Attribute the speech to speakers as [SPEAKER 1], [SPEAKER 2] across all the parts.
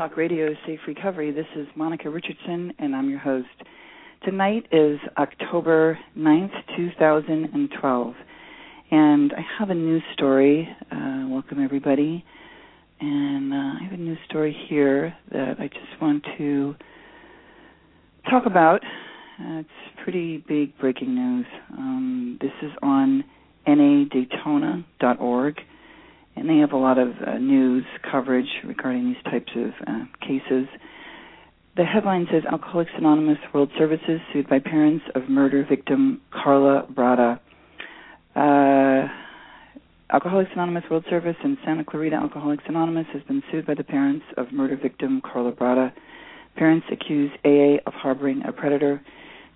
[SPEAKER 1] Talk Radio Safe Recovery. This is Monica Richardson, and I'm your host. Tonight is October 9th, 2012, and I have a news story. Uh, welcome, everybody. And uh, I have a news story here that I just want to talk about. Uh, it's pretty big breaking news. Um, this is on nadaytona.org, and they have a lot of uh, news coverage regarding these types of uh, cases. The headline says Alcoholics Anonymous World Services sued by parents of murder victim Carla Brada. Uh, Alcoholics Anonymous World Service and Santa Clarita Alcoholics Anonymous has been sued by the parents of murder victim Carla Brada. Parents accuse AA of harboring a predator.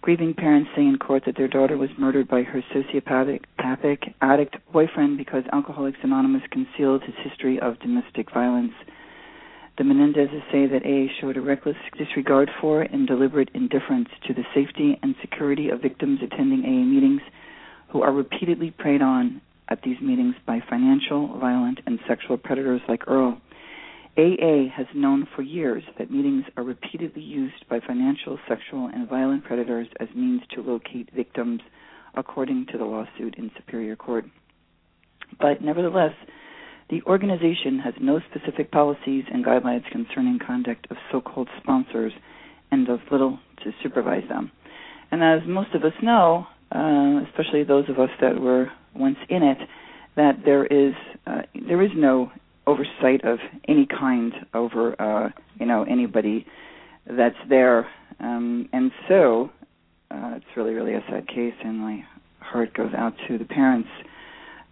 [SPEAKER 1] Grieving parents say in court that their daughter was murdered by her sociopathic addict boyfriend because Alcoholics Anonymous concealed his history of domestic violence. The Menendezes say that AA showed a reckless disregard for and deliberate indifference to the safety and security of victims attending AA meetings who are repeatedly preyed on at these meetings by financial, violent, and sexual predators like Earl. AA has known for years that meetings are repeatedly used by financial, sexual, and violent predators as means to locate victims, according to the lawsuit in Superior Court. But nevertheless, the organization has no specific policies and guidelines concerning conduct of so called sponsors and does little to supervise them. And as most of us know, uh, especially those of us that were once in it, that there is uh, there is no oversight of any kind over uh, you know anybody that's there, um, and so uh, it's really really a sad case, and my heart goes out to the parents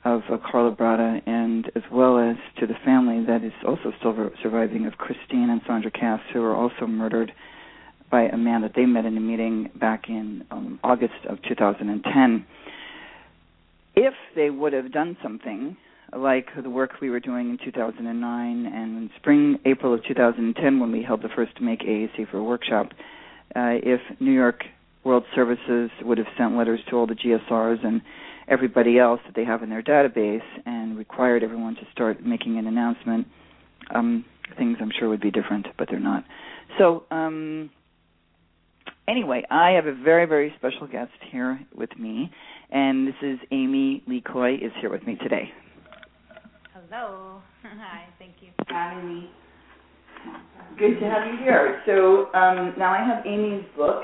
[SPEAKER 1] of uh, Carla Brada, and as well as to the family that is also still surviving of Christine and Sandra Cass, who were also murdered by a man that they met in a meeting back in um, August of 2010. If they would have done something like the work we were doing in 2009 and in spring, April of 2010, when we held the first Make AA Safer workshop, uh, if New York World Services would have sent letters to all the GSRs and everybody else that they have in their database and required everyone to start making an announcement, um, things I'm sure would be different, but they're not. So, um, anyway, I have a very, very special guest here with me, and this is Amy Lee Coy is here with me today.
[SPEAKER 2] Hello. Hi, thank you.
[SPEAKER 1] Amy. Good to have you here. So um, now I have Amy's book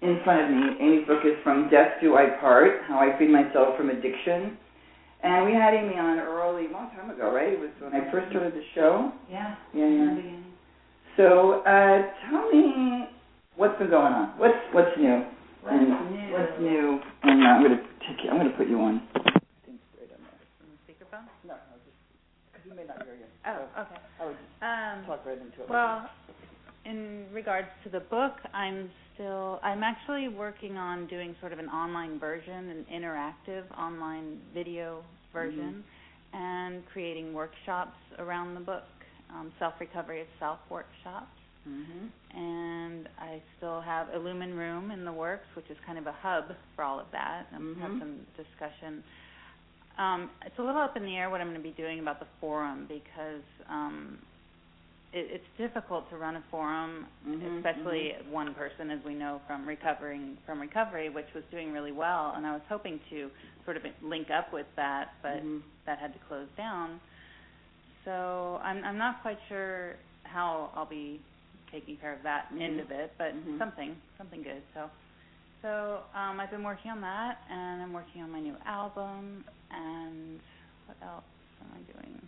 [SPEAKER 1] in front of me. Amy's book is From Death Do I Part, How I Freed Myself from Addiction. And we had Amy on early, a long time ago, right? It was when I first started the show.
[SPEAKER 2] Yeah.
[SPEAKER 1] Yeah, yeah. So uh, tell me what's been going on. What's what's new?
[SPEAKER 2] What's
[SPEAKER 1] and
[SPEAKER 2] new?
[SPEAKER 1] What's new? And I'm gonna take you. I'm gonna put you on.
[SPEAKER 2] Speakerphone?
[SPEAKER 1] No, no, just because you may not hear you.
[SPEAKER 2] Oh, okay.
[SPEAKER 1] I would
[SPEAKER 2] Um,
[SPEAKER 1] talk right into it.
[SPEAKER 2] well, in regards to the book, I'm still I'm actually working on doing sort of an online version, an interactive online video version, and creating workshops around the book, um, self recovery of self workshops.
[SPEAKER 1] Mhm.
[SPEAKER 2] and I still have Illumin Room in the works, which is kind of a hub for all of that. I
[SPEAKER 1] Mhm.
[SPEAKER 2] have some discussion. Um, it's a little up in the air what I'm going to be doing about the forum because um, it, it's difficult to run a forum,
[SPEAKER 1] Mhm,
[SPEAKER 2] especially one person, as we know from recovering from recovery, which was doing really well. And I was hoping to sort of link up with that, but
[SPEAKER 1] Mhm.
[SPEAKER 2] that had to close down. So I'm I'm not quite sure how I'll be taking care of that end of it, but something something good. So so um I've been working on that and I'm working on my new album and what else am I doing?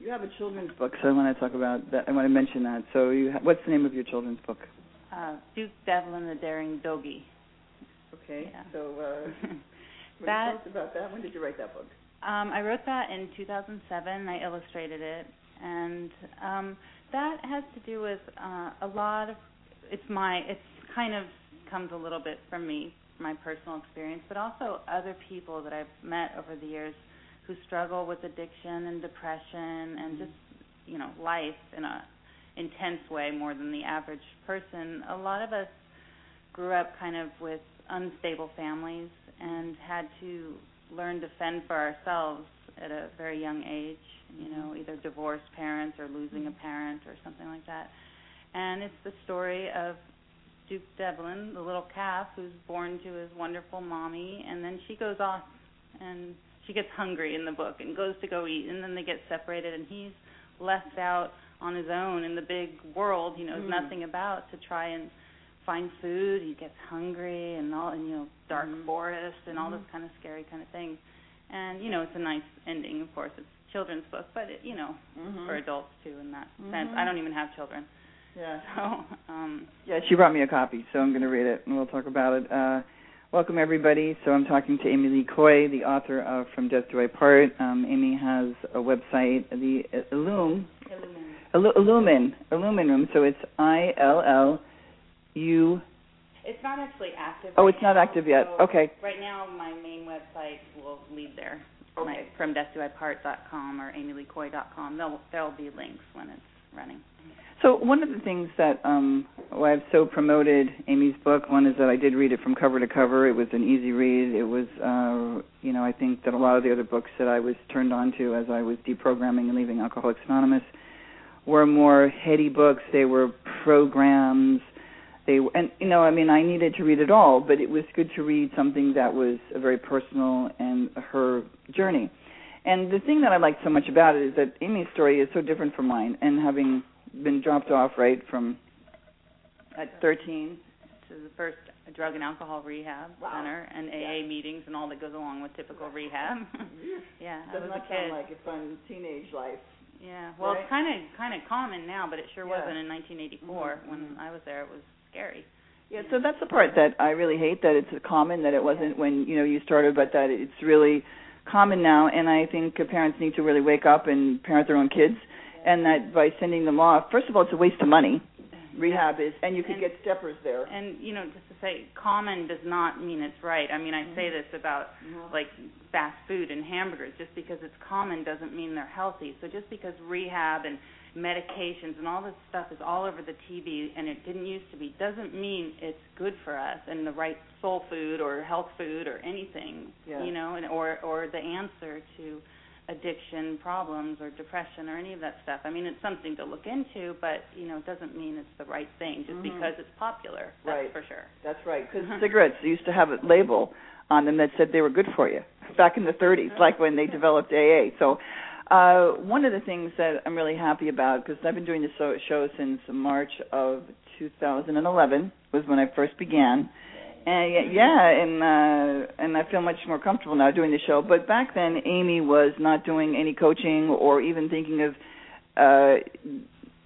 [SPEAKER 1] You have a children's book, so I want to talk about that. I want to mention that. So, you ha- what's the name of your children's book?
[SPEAKER 2] Uh Duke Devlin the Daring Dogie.
[SPEAKER 1] Okay.
[SPEAKER 2] Yeah.
[SPEAKER 1] So, uh,
[SPEAKER 2] That-
[SPEAKER 1] tell us about that? When did you write that book?
[SPEAKER 2] Um, I wrote that in 2007. I illustrated it, and um, that has to do with uh, a lot of. It's my. It's kind of comes a little bit from me, my personal experience, but also other people that I've met over the years who struggle with addiction and depression and
[SPEAKER 1] Mhm.
[SPEAKER 2] just you know life in a intense way more than the average person. A lot of us grew up kind of with unstable families and had to learn to fend for ourselves at a very young age, you know, either divorced parents or losing a parent or something like that. And it's the story of Duke Devlin, the little calf who's born to his wonderful mommy, and then she goes off and she gets hungry in the book and goes to go eat, and then they get separated, and he's left out on his own in the big world he knows
[SPEAKER 1] Mm.
[SPEAKER 2] nothing about to try and find food. He gets hungry and all, and you know, dark
[SPEAKER 1] Mhm.
[SPEAKER 2] forest and all this
[SPEAKER 1] Mhm.
[SPEAKER 2] kind of scary kind of thing. And you know, it's a nice ending. Of course, it's a children's book, but it, you know,
[SPEAKER 1] Mhm.
[SPEAKER 2] for adults too in that sense.
[SPEAKER 1] Mhm.
[SPEAKER 2] I don't even have children,
[SPEAKER 1] Yeah.
[SPEAKER 2] so um,
[SPEAKER 1] Yeah, she brought me a copy, so I'm going to read it and we'll talk about it. Uh, welcome everybody. So I'm talking to Amy Lee Coy, the author of From Death Do I Part. Um, Amy has a website, the uh, Illum,
[SPEAKER 2] Illumin.
[SPEAKER 1] Illu- Illumin, Illumin Room. So it's I L L U.
[SPEAKER 2] It's not actually active.
[SPEAKER 1] Oh,
[SPEAKER 2] right
[SPEAKER 1] it's not
[SPEAKER 2] now,
[SPEAKER 1] active yet.
[SPEAKER 2] so
[SPEAKER 1] Okay.
[SPEAKER 2] Right now, my main website will lead there.
[SPEAKER 1] Okay.
[SPEAKER 2] My, from deathdoipart.com or amyleecoy.com. There'll there'll be links when it's running.
[SPEAKER 1] So one of the things that um why I've so promoted Amy's book, one is that I did read it from cover to cover. It was an easy read. It was uh you know, I think that a lot of the other books that I was turned on to as I was deprogramming and leaving Alcoholics Anonymous were more heady books. They were programs. They were, and you know, I mean, I needed to read it all, but it was good to read something that was very personal and her journey. And the thing that I liked so much about it is that Amy's story is so different from mine. And having been dropped off right from at 13,
[SPEAKER 2] to the first drug and alcohol rehab
[SPEAKER 1] Wow.
[SPEAKER 2] center and AA meetings and all that goes along with typical rehab. yeah, I
[SPEAKER 1] does not sound like a fun teenage life.
[SPEAKER 2] yeah, well,
[SPEAKER 1] right?
[SPEAKER 2] it's kind of kind of common now, but it sure
[SPEAKER 1] Yeah.
[SPEAKER 2] wasn't in 1984
[SPEAKER 1] Mhm,
[SPEAKER 2] when
[SPEAKER 1] mhm.
[SPEAKER 2] I was there. It was scary.
[SPEAKER 1] Yeah, so that's the part that I really hate that it's common that it wasn't when you know you started, but that it's really common now. And I think parents need to really wake up and parent their own kids, and that by sending them off, first of all, it's a waste of money. Rehab is, and you could
[SPEAKER 2] And-
[SPEAKER 1] get steppers there.
[SPEAKER 2] And you know, just to say, common does not mean it's right. I mean, I say
[SPEAKER 1] Mhm.
[SPEAKER 2] this about like fast food and hamburgers. Just because it's common doesn't mean they're healthy. So just because rehab and medications and all this stuff is all over the TV and it didn't used to be, doesn't mean it's good for us and the right soul food or health food or anything.
[SPEAKER 1] Yeah.
[SPEAKER 2] You know, and or or the answer to addiction problems or depression or any of that stuff. I mean, it's something to look into, but you know, it doesn't mean it's the right thing just
[SPEAKER 1] Mhm.
[SPEAKER 2] because it's popular. That's
[SPEAKER 1] Right.
[SPEAKER 2] for sure.
[SPEAKER 1] That's right, because cigarettes used to have a label on them that said they were good for you back in the 30s, like when they developed AA. So, uh, one of the things that I'm really happy about, because I've been doing this show since March of 2011, was when I first began. And yeah, and uh, and I feel much more comfortable now doing the show. But back then, Amy was not doing any coaching or even thinking of uh,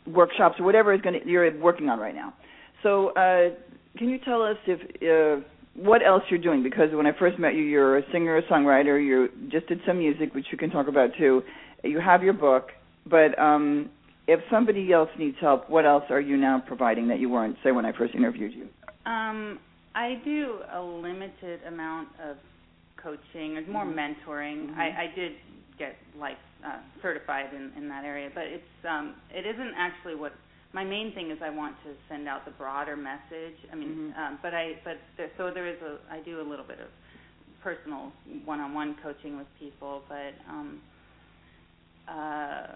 [SPEAKER 1] workshops or whatever is going you're working on right now. So, uh, can you tell us if uh, what else you're doing? Because when I first met you, you're a singer, a songwriter. You just did some music, which you can talk about too. You have your book, but um, if somebody else needs help, what else are you now providing that you weren't, say, when I first interviewed you?
[SPEAKER 2] Um, I do a limited amount of coaching or more
[SPEAKER 1] Mhm.
[SPEAKER 2] mentoring.
[SPEAKER 1] Mhm.
[SPEAKER 2] I, I did get life uh, certified in, in that area, but it's um, it isn't actually what my main thing is I want to send out the broader message. I mean,
[SPEAKER 3] Mhm.
[SPEAKER 2] um, but I but there, so there is a I do a little bit of personal one-on-one coaching with people, but um uh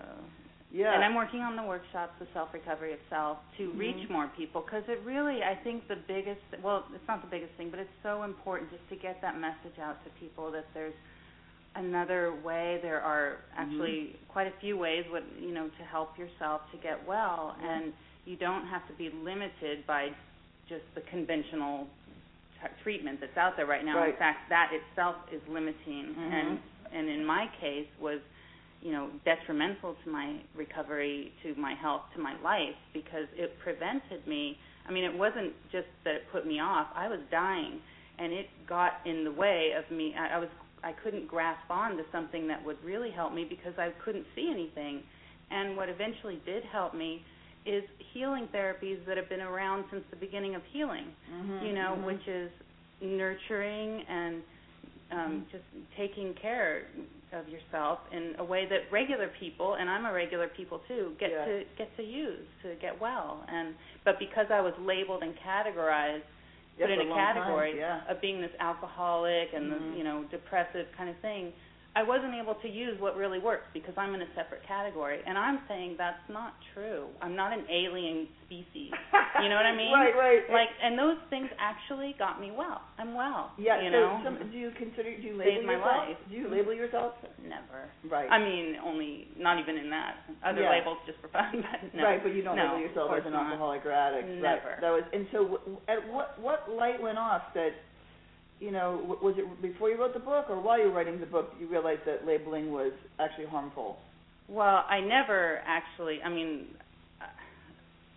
[SPEAKER 1] Yeah.
[SPEAKER 2] and I'm working on the workshops, the self recovery of self, to
[SPEAKER 1] Mhm.
[SPEAKER 2] reach more people because it really, I think the biggest, well, it's not the biggest thing, but it's so important just to get that message out to people that there's another way. There are actually quite a few ways, what you know, to help yourself to get well,
[SPEAKER 1] Yeah.
[SPEAKER 2] and you don't have to be limited by just the conventional t- treatment that's out there right now.
[SPEAKER 1] Right.
[SPEAKER 2] In fact, that itself is limiting,
[SPEAKER 1] Mhm.
[SPEAKER 2] and and in my case was you know detrimental to my recovery to my health to my life because it prevented me. I mean it wasn't just that it put me off. I was dying and it got in the way of me. I, I was i couldn't grasp on to something that would really help me because i couldn't see anything. And what eventually did help me is healing therapies that have been around since the beginning of healing
[SPEAKER 1] Mhm,
[SPEAKER 2] you know
[SPEAKER 1] mhm.
[SPEAKER 2] which is nurturing and um just taking care of yourself in a way that regular people and I'm a regular people too get
[SPEAKER 1] Yeah.
[SPEAKER 2] to get to use to get well and but because I was labeled and categorized
[SPEAKER 1] Yeah,
[SPEAKER 2] put in a
[SPEAKER 1] time,
[SPEAKER 2] category
[SPEAKER 1] yeah.
[SPEAKER 2] of being this alcoholic and
[SPEAKER 1] Mhm.
[SPEAKER 2] the you know depressive kind of thing I wasn't able to use what really works because I'm in a separate category and I'm saying that's not true I'm not an alien species you know what I mean
[SPEAKER 1] Right, right.
[SPEAKER 2] like and those things actually got me well i'm well
[SPEAKER 1] yeah.
[SPEAKER 2] you
[SPEAKER 1] so
[SPEAKER 2] know
[SPEAKER 1] some, do you consider do you label
[SPEAKER 2] Saved my
[SPEAKER 1] yourself?
[SPEAKER 2] life.
[SPEAKER 1] Do you label yourself?
[SPEAKER 2] never
[SPEAKER 1] Right.
[SPEAKER 2] i mean only not even in that other
[SPEAKER 1] Yeah.
[SPEAKER 2] labels just for fun but no
[SPEAKER 1] Right, but you don't
[SPEAKER 2] no,
[SPEAKER 1] label yourself as an
[SPEAKER 2] not.
[SPEAKER 1] alcoholic or addict. Right.
[SPEAKER 2] Never.
[SPEAKER 1] That was, and so, w- at what what light went off that, you know, was it before you wrote the book or while you were writing the book you realized that labeling was actually harmful?
[SPEAKER 2] well i never actually i mean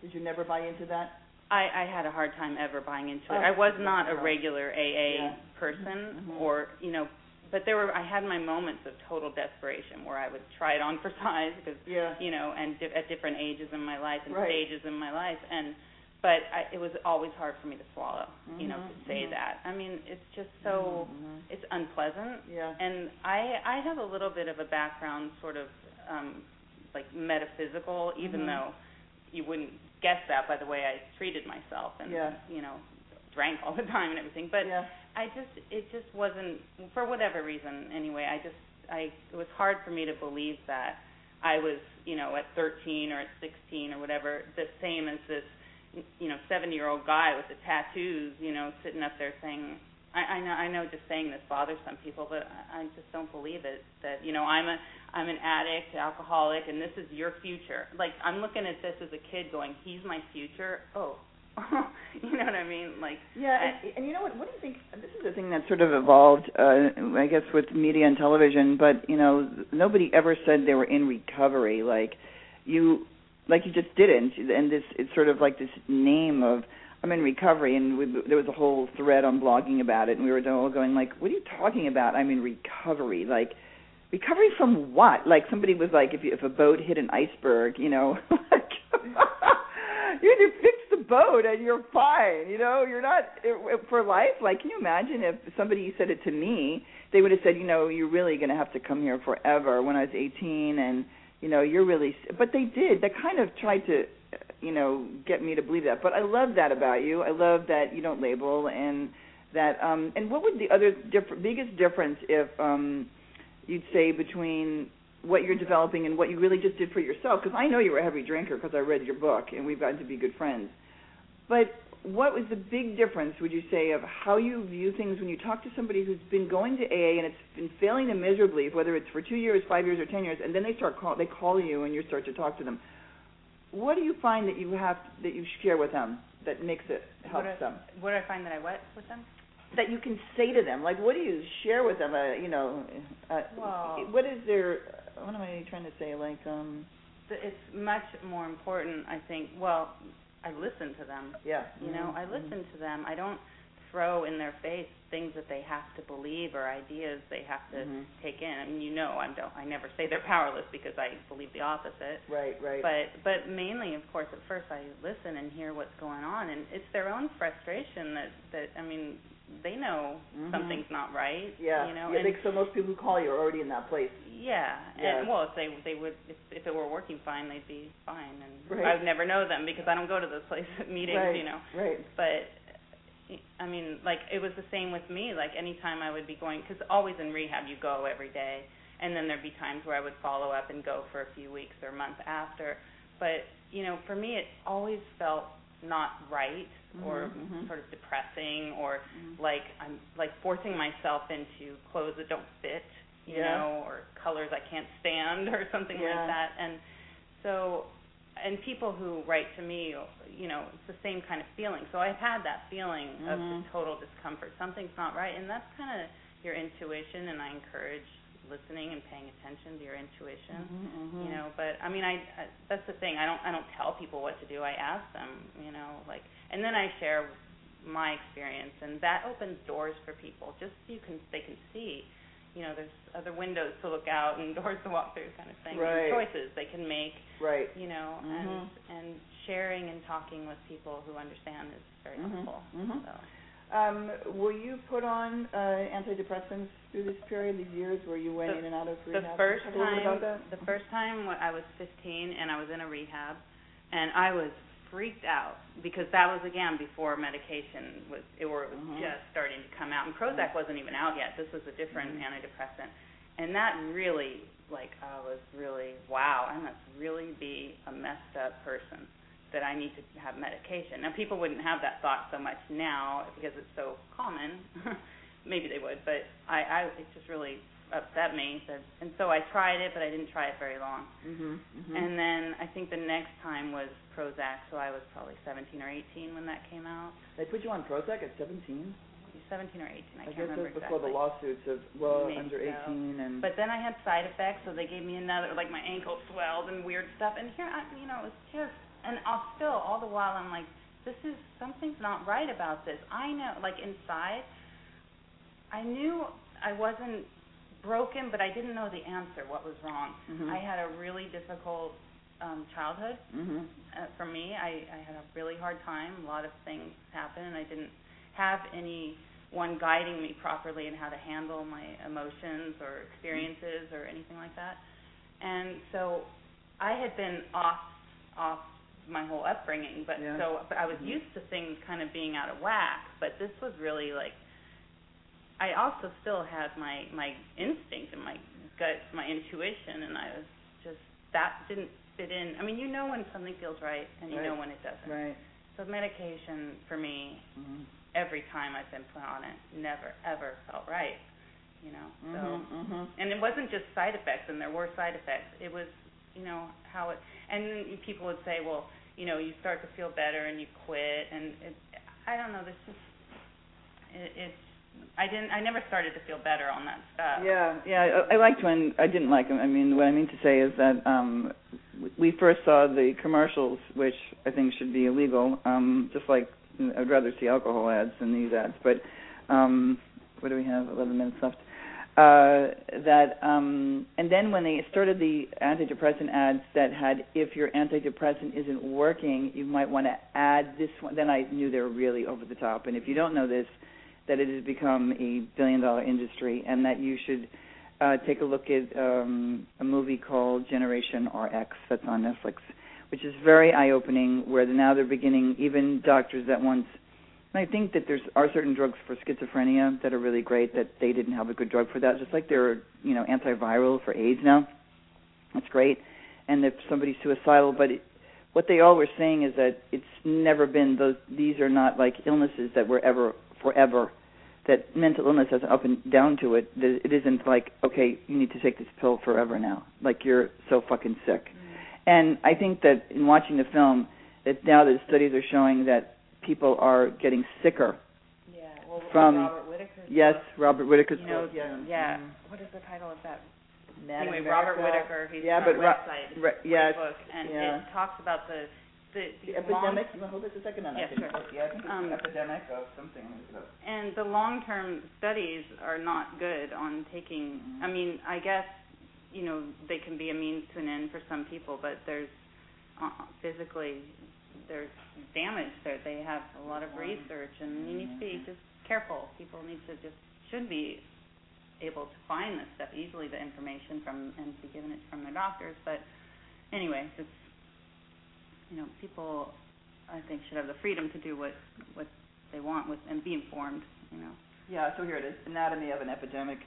[SPEAKER 1] Did you never buy into that?
[SPEAKER 2] I, I had a hard time ever buying into it.
[SPEAKER 1] Oh,
[SPEAKER 2] I was not a regular AA
[SPEAKER 1] Yeah.
[SPEAKER 2] person,
[SPEAKER 1] Mhm.
[SPEAKER 2] or you know, but there were I had my moments of total desperation where I would try it on for size because
[SPEAKER 1] Yeah.
[SPEAKER 2] you know, and di- at different ages in my life and
[SPEAKER 1] Right.
[SPEAKER 2] stages in my life, and but I, it was always hard for me to swallow, you know,
[SPEAKER 1] Mhm,
[SPEAKER 2] to say
[SPEAKER 1] mhm.
[SPEAKER 2] that. I mean, it's just so
[SPEAKER 1] Mhm.
[SPEAKER 2] it's unpleasant,
[SPEAKER 1] Yeah.
[SPEAKER 2] and I I have a little bit of a background, sort of um like metaphysical, even
[SPEAKER 1] Mhm.
[SPEAKER 2] though you wouldn't guess that by the way I treated myself and
[SPEAKER 1] Yeah.
[SPEAKER 2] you know drank all the time and everything. But
[SPEAKER 1] yeah.
[SPEAKER 2] I just it just wasn't for whatever reason anyway. I just I it was hard for me to believe that I was you know at 13 or at 16 or whatever the same as this you know 70 year old guy with the tattoos you know sitting up there saying I, I know I know just saying this bothers some people, but I, I just don't believe it. That you know I'm a I'm an addict, alcoholic, and this is your future. Like I'm looking at this as a kid, going, he's my future. Oh, you know what I mean? Like
[SPEAKER 1] Yeah, and, and you know what? What do you think? This is a thing that sort of evolved, uh, I guess, with media and television. But you know, nobody ever said they were in recovery. Like you, like you just didn't. And this, it's sort of like this name of I'm in recovery. And we, there was a whole thread on blogging about it, and we were all going like, "What are you talking about? I'm in recovery." Like recovery from what? Like somebody was like, if you, if a boat hit an iceberg, you know, like you just fix the boat and you're fine. You know, you're not for life. Like, can you imagine if somebody said it to me? They would have said, you know, you're really going to have to come here forever. When I was 18, and you know, you're really. But they did. They kind of tried to, you know, get me to believe that. But I love that about you. I love that you don't label and that. um And what would the other diff- biggest difference if um you'd say between what you're developing and what you really just did for yourself because I know you were a heavy drinker because I read your book and we've gotten to be good friends. But what was the big difference would you say of how you view things when you talk to somebody who's been going to AA and it's been failing them miserably whether it's for 2 years, 5 years or 10 years and then they start call they call you and you start to talk to them. What do you find that you have that you share with them that makes it helps
[SPEAKER 2] what I,
[SPEAKER 1] them?
[SPEAKER 2] What do I find that I what with them?
[SPEAKER 1] that you can say to them? Like, what do you share with them? Uh, you know, uh,
[SPEAKER 2] Well-
[SPEAKER 1] what is their? What am I trying to say? Like, um,
[SPEAKER 2] It's much more important, I think. Well, I listen to them.
[SPEAKER 1] yeah.
[SPEAKER 2] You know, I
[SPEAKER 1] Mhm.
[SPEAKER 2] listen to them. I don't throw in their face things that they have to believe or ideas they have to
[SPEAKER 1] Mhm.
[SPEAKER 2] take in. I mean, you know, I don't. I never say they're powerless because I believe the opposite.
[SPEAKER 1] Right, right.
[SPEAKER 2] But but mainly, of course, at first I listen and hear what's going on, and it's their own frustration that that I mean, they know
[SPEAKER 1] Mhm.
[SPEAKER 2] something's not right.
[SPEAKER 1] Yeah.
[SPEAKER 2] You know.
[SPEAKER 1] yeah,
[SPEAKER 2] and,
[SPEAKER 1] think so most people who call you are already in that place.
[SPEAKER 2] yeah,
[SPEAKER 1] Yeah.
[SPEAKER 2] and well, if they they would if if it were working fine, they'd be fine, and
[SPEAKER 1] Right.
[SPEAKER 2] I would never know them because I don't go to those places meetings,
[SPEAKER 1] right.
[SPEAKER 2] you know.
[SPEAKER 1] Right.
[SPEAKER 2] But I mean, like it was the same with me. Like anytime I would be going, because always in rehab you go every day, and then there'd be times where I would follow up and go for a few weeks or a month after. But you know, for me, it always felt not right or
[SPEAKER 1] Mhm, mhm.
[SPEAKER 2] sort of depressing or
[SPEAKER 1] Mhm.
[SPEAKER 2] like I'm like forcing myself into clothes that don't fit, you
[SPEAKER 1] Yeah.
[SPEAKER 2] know, or colors I can't stand or something
[SPEAKER 1] Yeah.
[SPEAKER 2] like that. And so and people who write to me, you know, it's the same kind of feeling. So I've had that feeling of
[SPEAKER 1] Mhm.
[SPEAKER 2] just total discomfort. Something's not right, and that's kind of your intuition. And I encourage listening and paying attention to your intuition.
[SPEAKER 1] Mhm, mhm.
[SPEAKER 2] You know, but I mean, I, I that's the thing. I don't I don't tell people what to do. I ask them. You know, like, and then I share my experience, and that opens doors for people. Just so you can they can see. You know, there's other windows to look out and doors to walk through, kind of thing. and
[SPEAKER 1] Right.
[SPEAKER 2] choices they can make
[SPEAKER 1] Right.
[SPEAKER 2] you know,
[SPEAKER 1] Mhm.
[SPEAKER 2] and and sharing and talking with people who understand is very
[SPEAKER 1] Mhm,
[SPEAKER 2] helpful.
[SPEAKER 1] mhm.
[SPEAKER 2] So
[SPEAKER 1] were you put on uh, antidepressants through this period, these years where you went
[SPEAKER 2] The-
[SPEAKER 1] in and out of
[SPEAKER 2] the
[SPEAKER 1] rehab?
[SPEAKER 2] first
[SPEAKER 1] Talk a little bit
[SPEAKER 2] time,
[SPEAKER 1] about that.
[SPEAKER 2] the first time I was 15 and I was in a rehab, and I was freaked out because that was again before medication was it were it was
[SPEAKER 1] Mhm.
[SPEAKER 2] just starting to come out, and Prozac wasn't even out yet. This was a different
[SPEAKER 1] Mhm.
[SPEAKER 2] antidepressant, and that really like I was really wow, I must really be a messed up person that I need to have medication. Now people wouldn't have that thought so much now because it's so common. Maybe they would, but I, I it just really upset me. So, and so I tried it, but I didn't try it very long.
[SPEAKER 1] Mhm. Mhm.
[SPEAKER 2] And then I think the next time was Prozac, so I was probably 17 or 18 when that came out.
[SPEAKER 1] they put you on Prozac at 17.
[SPEAKER 2] 17 or 18, I,
[SPEAKER 1] I
[SPEAKER 2] can't
[SPEAKER 1] guess
[SPEAKER 2] remember
[SPEAKER 1] that's before
[SPEAKER 2] exactly.
[SPEAKER 1] the lawsuits of well
[SPEAKER 2] Maybe
[SPEAKER 1] under
[SPEAKER 2] so.
[SPEAKER 1] 18 and.
[SPEAKER 2] But then I had side effects, so they gave me another, like my ankle swelled and weird stuff. And here, I, you know, it was just, and I'll still, all the while, I'm like, this is something's not right about this. I know, like inside, I knew I wasn't broken, but I didn't know the answer. What was wrong?
[SPEAKER 1] Mhm.
[SPEAKER 2] I had a really difficult um childhood.
[SPEAKER 1] Mhm.
[SPEAKER 2] Uh, for me, I, I had a really hard time. A lot of things happened, and I didn't have anyone guiding me properly in how to handle my emotions or experiences or anything like that. And so, I had been off off my whole upbringing, but
[SPEAKER 1] Yeah.
[SPEAKER 2] so but I was
[SPEAKER 1] Mhm.
[SPEAKER 2] used to things kind of being out of whack. But this was really like. I also still had my my instinct and my gut, my intuition, and I was just that didn't fit in. I mean, you know when something feels right, and you
[SPEAKER 1] Right.
[SPEAKER 2] know when it doesn't.
[SPEAKER 1] Right.
[SPEAKER 2] So medication for me,
[SPEAKER 1] Mhm.
[SPEAKER 2] every time I've been put on it, never ever felt right. You know. So
[SPEAKER 1] Mhm. Mhm.
[SPEAKER 2] and it wasn't just side effects, and there were side effects. It was, you know, how it. And people would say, well, you know, you start to feel better and you quit, and it, I don't know. This just it, it's. I didn't. I never started to feel better on that stuff.
[SPEAKER 1] Yeah, yeah. I, I liked when I didn't like them. I mean, what I mean to say is that um we first saw the commercials, which I think should be illegal. Um, just like I'd rather see alcohol ads than these ads. But um, what do we have? Eleven minutes left. Uh, that um, and then when they started the antidepressant ads that had if your antidepressant isn't working, you might want to add this one. Then I knew they were really over the top. And if you don't know this, that it has become a billion dollar industry and that you should uh, take a look at um, a movie called Generation RX that's on Netflix, which is very eye opening. Where now they're beginning, even doctors that once, and I think that there's are certain drugs for schizophrenia that are really great that they didn't have a good drug for that. Just like there are you know antiviral for AIDS now, that's great. And if somebody's suicidal, but it, what they all were saying is that it's never been those. These are not like illnesses that were ever forever. That mental illness has an up and down to it. That it isn't like okay, you need to take this pill forever now. Like you're so fucking sick. Mm. And I think that in watching the film, that now the studies are showing that people are getting sicker.
[SPEAKER 2] Yeah. Well,
[SPEAKER 1] From-
[SPEAKER 2] Robert Whitaker's
[SPEAKER 1] Yes,
[SPEAKER 2] book,
[SPEAKER 1] Robert Whitaker's
[SPEAKER 2] you know,
[SPEAKER 1] book. Yeah.
[SPEAKER 2] yeah.
[SPEAKER 1] Mhm.
[SPEAKER 2] What is the title of that?
[SPEAKER 1] Mad
[SPEAKER 2] anyway,
[SPEAKER 1] America.
[SPEAKER 2] Robert Whitaker. He's
[SPEAKER 1] Yeah,
[SPEAKER 2] on
[SPEAKER 1] but
[SPEAKER 2] the website. It's
[SPEAKER 1] yes,
[SPEAKER 2] book, and
[SPEAKER 1] yeah.
[SPEAKER 2] it talks about the the,
[SPEAKER 1] The
[SPEAKER 2] long
[SPEAKER 1] epidemic. Want to hold this a second?
[SPEAKER 2] Yeah,
[SPEAKER 1] I
[SPEAKER 2] sure.
[SPEAKER 1] Yeah, I think it's
[SPEAKER 2] Um,
[SPEAKER 1] an epidemic of something. Let me look it up.
[SPEAKER 2] and the long-term studies are not good on taking.
[SPEAKER 1] Mhm.
[SPEAKER 2] I mean, I guess you know they can be a means to an end for some people, but there's uh, physically there's damage there. They have a lot of research, and you need to be
[SPEAKER 1] Mhm.
[SPEAKER 2] just careful. People need to just should be able to find this stuff easily, the information from and be given it from their doctors. But anyway, it's you know people I think should have the freedom to do what what they want with and be informed. You know.
[SPEAKER 1] Yeah. So here it is: anatomy of an epidemic.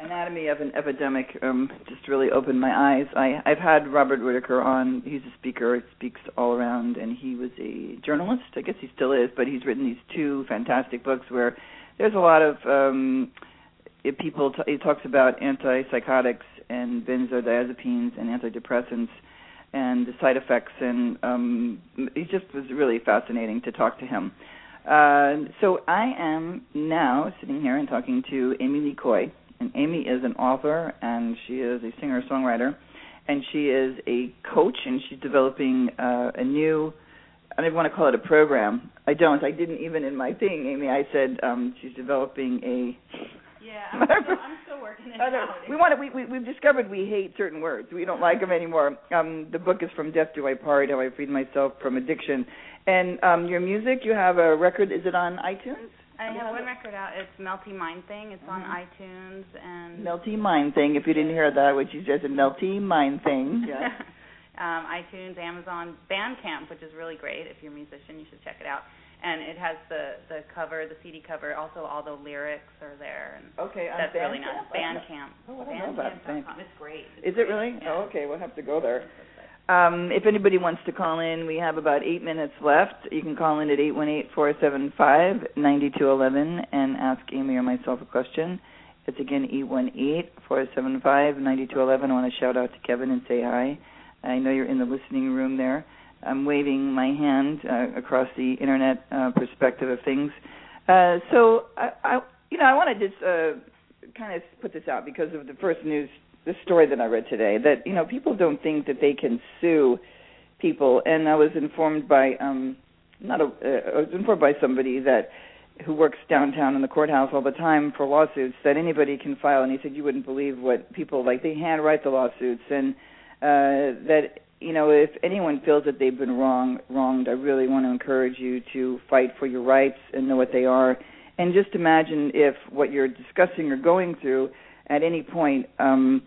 [SPEAKER 1] Anatomy of an Epidemic um, just really opened my eyes. I, I've had Robert Whitaker on. He's a speaker, speaks all around, and he was a journalist. I guess he still is, but he's written these two fantastic books where there's a lot of um, people. T- he talks about antipsychotics and benzodiazepines and antidepressants and the side effects, and um, it just was really fascinating to talk to him. Uh, so I am now sitting here and talking to Amy Lee Coy and Amy is an author and she is a singer songwriter, and she is a coach and she's developing uh, a new. I don't even want to call it a program. I don't. I didn't even in my thing, Amy. I said um, she's developing a.
[SPEAKER 2] Yeah, I'm still, I'm still working on it out.
[SPEAKER 1] We want to. We, we we've discovered we hate certain words. We don't like them anymore. Um, the book is from Death Do I Part: How I Freed Myself from Addiction. And um, your music, you have a record. Is it on iTunes?
[SPEAKER 2] I have one record out. It's Melty Mind Thing. It's mm-hmm. on iTunes and
[SPEAKER 1] Melty Mind Thing. If you didn't hear that, which is just a Melty Mind Thing. Yeah.
[SPEAKER 2] um, iTunes, Amazon, Bandcamp, which is really great. If you're a musician, you should check it out. And it has the the cover, the CD cover. Also, all the lyrics are there. And
[SPEAKER 1] okay, I think
[SPEAKER 2] that's
[SPEAKER 1] really
[SPEAKER 2] nice. Bandcamp.
[SPEAKER 1] Oh, I don't know about Bandcamp.
[SPEAKER 2] It's great.
[SPEAKER 1] It's is
[SPEAKER 2] it
[SPEAKER 1] really?
[SPEAKER 2] Yeah.
[SPEAKER 1] Oh, okay. We'll have to go there. Um, if anybody wants to call in, we have about eight minutes left. You can call in at eight one eight four seven five ninety two eleven and ask Amy or myself a question. It's again eight one eight four seven five ninety two eleven. I want to shout out to Kevin and say hi. I know you're in the listening room there. I'm waving my hand uh, across the internet uh, perspective of things. Uh, so I, I, you know, I want to just uh, kind of put this out because of the first news the story that I read today that you know people don't think that they can sue people, and I was informed by um not a uh, I was informed by somebody that who works downtown in the courthouse all the time for lawsuits that anybody can file, and he said you wouldn't believe what people like they handwrite the lawsuits, and uh that you know if anyone feels that they've been wrong wronged, I really want to encourage you to fight for your rights and know what they are, and just imagine if what you're discussing or going through at any point um,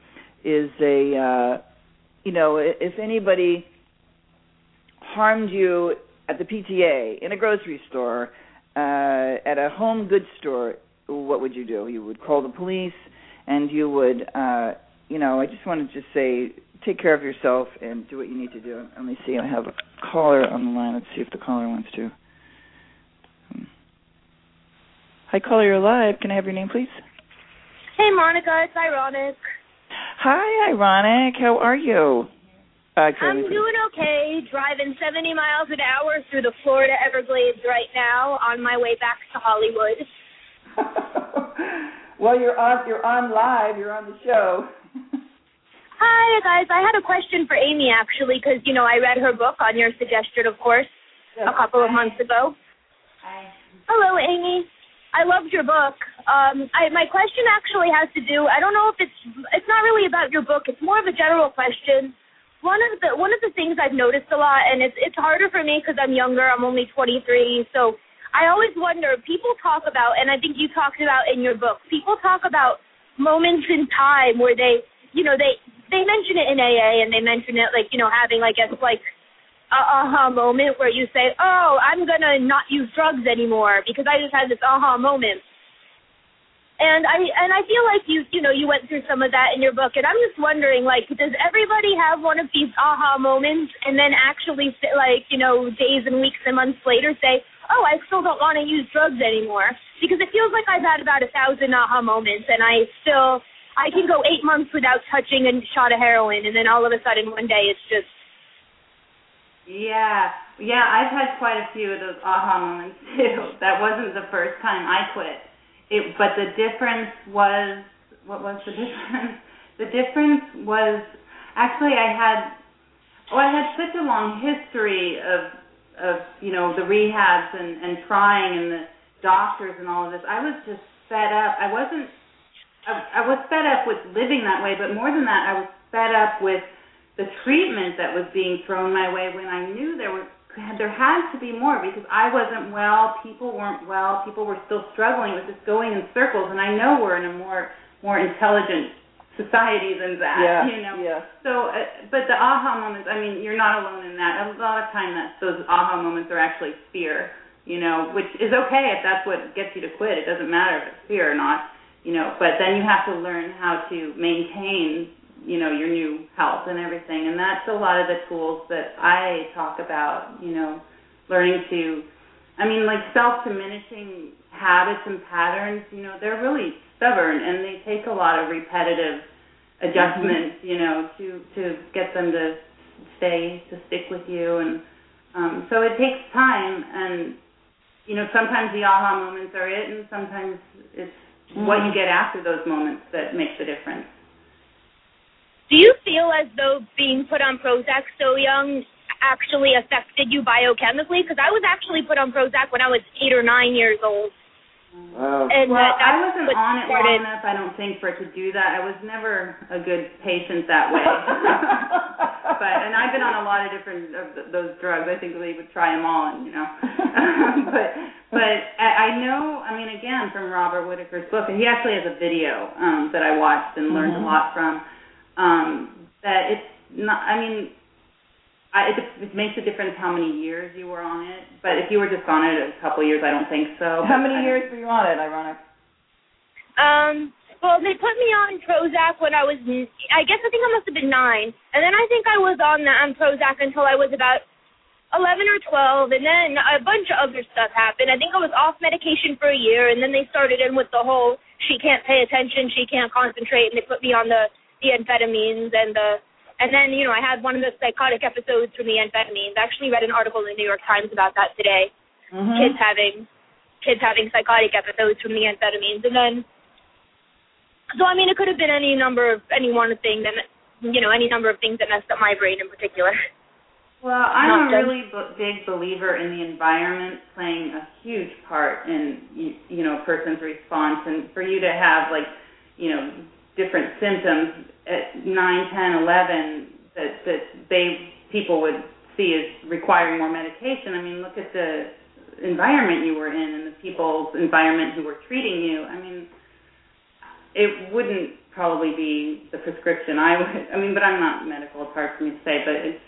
[SPEAKER 1] is a uh, you know if anybody harmed you at the PTA in a grocery store uh, at a home goods store what would you do you would call the police and you would uh, you know I just wanted to just say take care of yourself and do what you need to do let me see I have a caller on the line let's see if the caller wants to um, Hi, caller, you're live. Can I have your name, please?
[SPEAKER 4] Hey, Monica, it's Ironic.
[SPEAKER 1] Hi, Ironic. How are you? Uh,
[SPEAKER 4] I'm doing okay. Driving 70 miles an hour through the Florida Everglades right now on my way back to Hollywood.
[SPEAKER 1] well, you're on. You're on live. You're on the show.
[SPEAKER 4] Hi, guys. I had a question for Amy actually, because you know I read her book on your suggestion, of course, yes. a couple of months ago.
[SPEAKER 2] Hi.
[SPEAKER 4] Hello, Amy. I loved your book. Um, I, my question actually has to do. I don't know if it's. It's not really about your book. It's more of a general question. One of the one of the things I've noticed a lot, and it's it's harder for me because I'm younger. I'm only 23, so I always wonder. People talk about, and I think you talked about in your book. People talk about moments in time where they, you know, they they mention it in AA and they mention it like you know having like guess like a aha moment where you say, "Oh, I'm gonna not use drugs anymore because I just had this aha moment." And I and I feel like you you know you went through some of that in your book, and I'm just wondering like, does everybody have one of these aha moments and then actually like you know days and weeks and months later say, "Oh, I still don't want to use drugs anymore," because it feels like I've had about a thousand aha moments, and I still I can go eight months without touching a shot of heroin, and then all of a sudden one day it's just
[SPEAKER 2] yeah, yeah, I've had quite a few of those aha moments too. That wasn't the first time I quit. It, but the difference was, what was the difference? The difference was actually I had, oh, I had such a long history of, of you know, the rehabs and and trying and the doctors and all of this. I was just fed up. I wasn't. I, I was fed up with living that way, but more than that, I was fed up with the treatment that was being thrown my way when I knew there was, there had to be more because I wasn't well, people weren't well, people were still struggling with just going in circles, and I know we're in a more more intelligent society than that.
[SPEAKER 1] Yeah,
[SPEAKER 2] you know.
[SPEAKER 1] yeah.
[SPEAKER 2] So, uh, but the aha moments. I mean, you're not alone in that. A lot of time, that those aha moments are actually fear. You know, which is okay if that's what gets you to quit. It doesn't matter if it's fear or not. You know, but then you have to learn how to maintain you know your new health and everything and that's a lot of the tools that i talk about you know learning to i mean like self diminishing habits and patterns you know they're really stubborn and they take a lot of repetitive adjustments mm-hmm. you know to to get them to stay to stick with you and um so it takes time and you know sometimes the aha moments are it and sometimes it's mm-hmm. what you get after those moments that makes the difference
[SPEAKER 4] do you feel as though being put on Prozac so young actually affected you biochemically? Because I was actually put on Prozac when I was eight or nine years old.
[SPEAKER 2] Wow. And well, that, I wasn't on it started. long enough, I don't think, for it to do that. I was never a good patient that way. but and I've been on a lot of different of those drugs. I think they would try them all, and you know. but but I know. I mean, again, from Robert Whitaker's book, and he actually has a video um, that I watched and learned mm-hmm. a lot from um, that it's not. I mean, I, it, it makes a difference how many years you were on it. But if you were just on it a couple of years, I don't think so.
[SPEAKER 1] How many years were you on it? Ironic.
[SPEAKER 4] Um. Well, they put me on Prozac when I was, I guess I think I must have been nine, and then I think I was on the on Prozac until I was about eleven or twelve, and then a bunch of other stuff happened. I think I was off medication for a year, and then they started in with the whole she can't pay attention, she can't concentrate, and they put me on the the amphetamines and the and then you know I had one of the psychotic episodes from the amphetamines. I actually read an article in the New York Times about that today. Mm-hmm. Kids having kids having psychotic episodes from the amphetamines, and then so I mean it could have been any number of any one thing that you know any number of things that messed up my brain in particular.
[SPEAKER 2] Well, I'm a really b- big believer in the environment playing a huge part in you, you know a person's response, and for you to have like you know different symptoms at 9, 10, 11 that that they people would see as requiring more medication. I mean, look at the environment you were in and the people's environment who were treating you. I mean, it wouldn't probably be the prescription I would. I mean, but I'm not medical. It's hard for me to say, but it's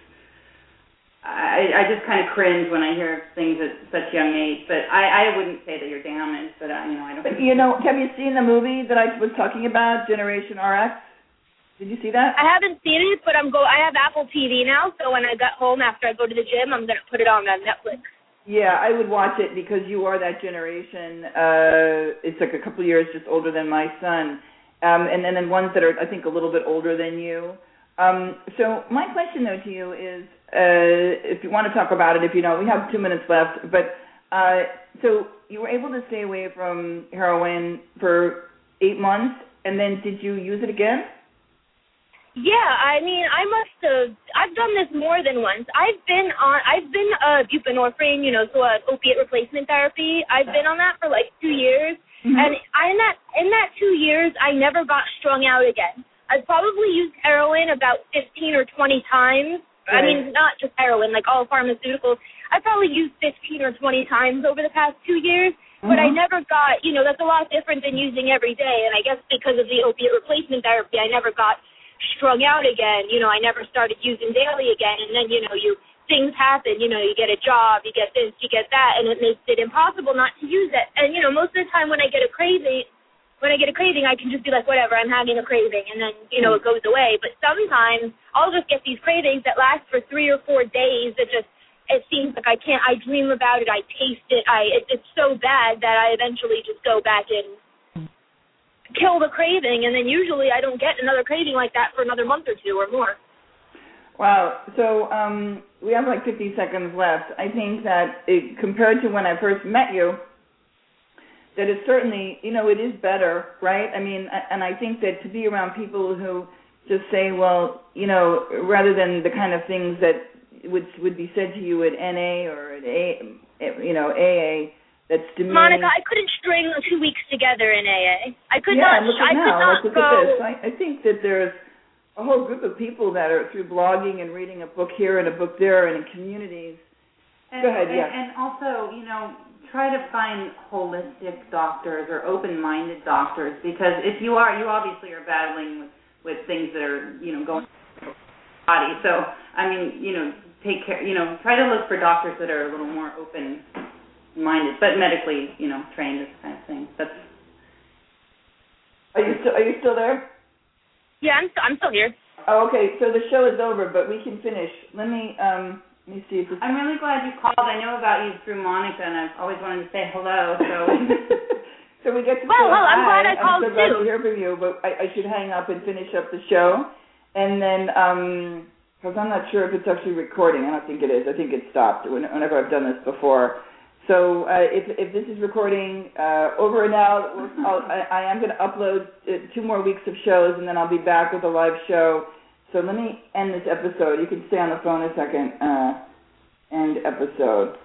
[SPEAKER 2] I, I just kind of cringe when I hear things at such young age. But I, I wouldn't say that you're damaged. But I, you know, I don't.
[SPEAKER 1] But you know, have you seen the movie that I was talking about, Generation RX? Did you see that?
[SPEAKER 4] I haven't seen it, but I'm go. I have Apple TV now, so when I got home after I go to the gym, I'm gonna put it on on Netflix.
[SPEAKER 1] Yeah, I would watch it because you are that generation. Uh It's like a couple of years just older than my son, um, and, and then ones that are I think a little bit older than you. Um, so my question though to you is, uh, if you want to talk about it, if you don't, we have two minutes left. But uh, so you were able to stay away from heroin for eight months, and then did you use it again?
[SPEAKER 4] Yeah, I mean, I must have. I've done this more than once. I've been on. I've been uh, buprenorphine, you know, so uh, opiate replacement therapy. I've been on that for like two years, mm-hmm. and I, in that in that two years, I never got strung out again. I've probably used heroin about 15 or 20 times. Right. I mean, not just heroin, like all pharmaceuticals. I probably used 15 or 20 times over the past two years, mm-hmm. but I mm-hmm. never got, you know, that's a lot different than using every day. And I guess because of the opiate replacement therapy, I never got strung out again. You know, I never started using daily again. And then, you know, you things happen. You know, you get a job, you get this, you get that, and it makes it impossible not to use it. And you know, most of the time when I get a craving, when I get a craving, I can just be like, whatever, I'm having a craving, and then you know it goes away. But sometimes I'll just get these cravings that last for three or four days. That just it seems like I can't. I dream about it. I taste it. I it, it's so bad that I eventually just go back and kill the craving, and then usually I don't get another craving like that for another month or two or more.
[SPEAKER 1] Wow. So um, we have like 50 seconds left. I think that it, compared to when I first met you that is certainly, you know, it is better, right? I mean, and I think that to be around people who just say, well, you know, rather than the kind of things that would would be said to you at NA or at A, you know, AA, that's demeaning.
[SPEAKER 4] Monica, I couldn't string two weeks together in AA. I could
[SPEAKER 1] yeah,
[SPEAKER 4] not.
[SPEAKER 1] Look at
[SPEAKER 4] I
[SPEAKER 1] now.
[SPEAKER 4] could not
[SPEAKER 1] look
[SPEAKER 4] go.
[SPEAKER 1] at this. I, I think that there's a whole group of people that are through blogging and reading a book here and a book there and in communities
[SPEAKER 2] And,
[SPEAKER 1] Go ahead,
[SPEAKER 2] and,
[SPEAKER 1] yeah.
[SPEAKER 2] And also, you know, try to find holistic doctors or open-minded doctors because if you are, you obviously are battling with with things that are, you know, going on in your body. So, I mean, you know, take care. You know, try to look for doctors that are a little more open-minded, but medically, you know, trained this kind of thing. That's
[SPEAKER 1] Are you still Are you still there?
[SPEAKER 4] Yeah, I'm st- I'm still here.
[SPEAKER 1] Oh, okay. So the show is over, but we can finish. Let me um. Let me see if this.
[SPEAKER 2] I'm really glad you called. I know about you through Monica, and I've always wanted to say hello. So
[SPEAKER 1] so we get to
[SPEAKER 4] Well, well, I'm glad I called
[SPEAKER 1] I'm so glad
[SPEAKER 4] too.
[SPEAKER 1] to hear from you, but I, I should hang up and finish up the show, and then um, because I'm not sure if it's actually recording. I don't think it is. I think it stopped whenever I've done this before. So uh, if if this is recording uh, over and out, I, I am going to upload uh, two more weeks of shows, and then I'll be back with a live show. So let me end this episode. You can stay on the phone a second. Uh, end episode.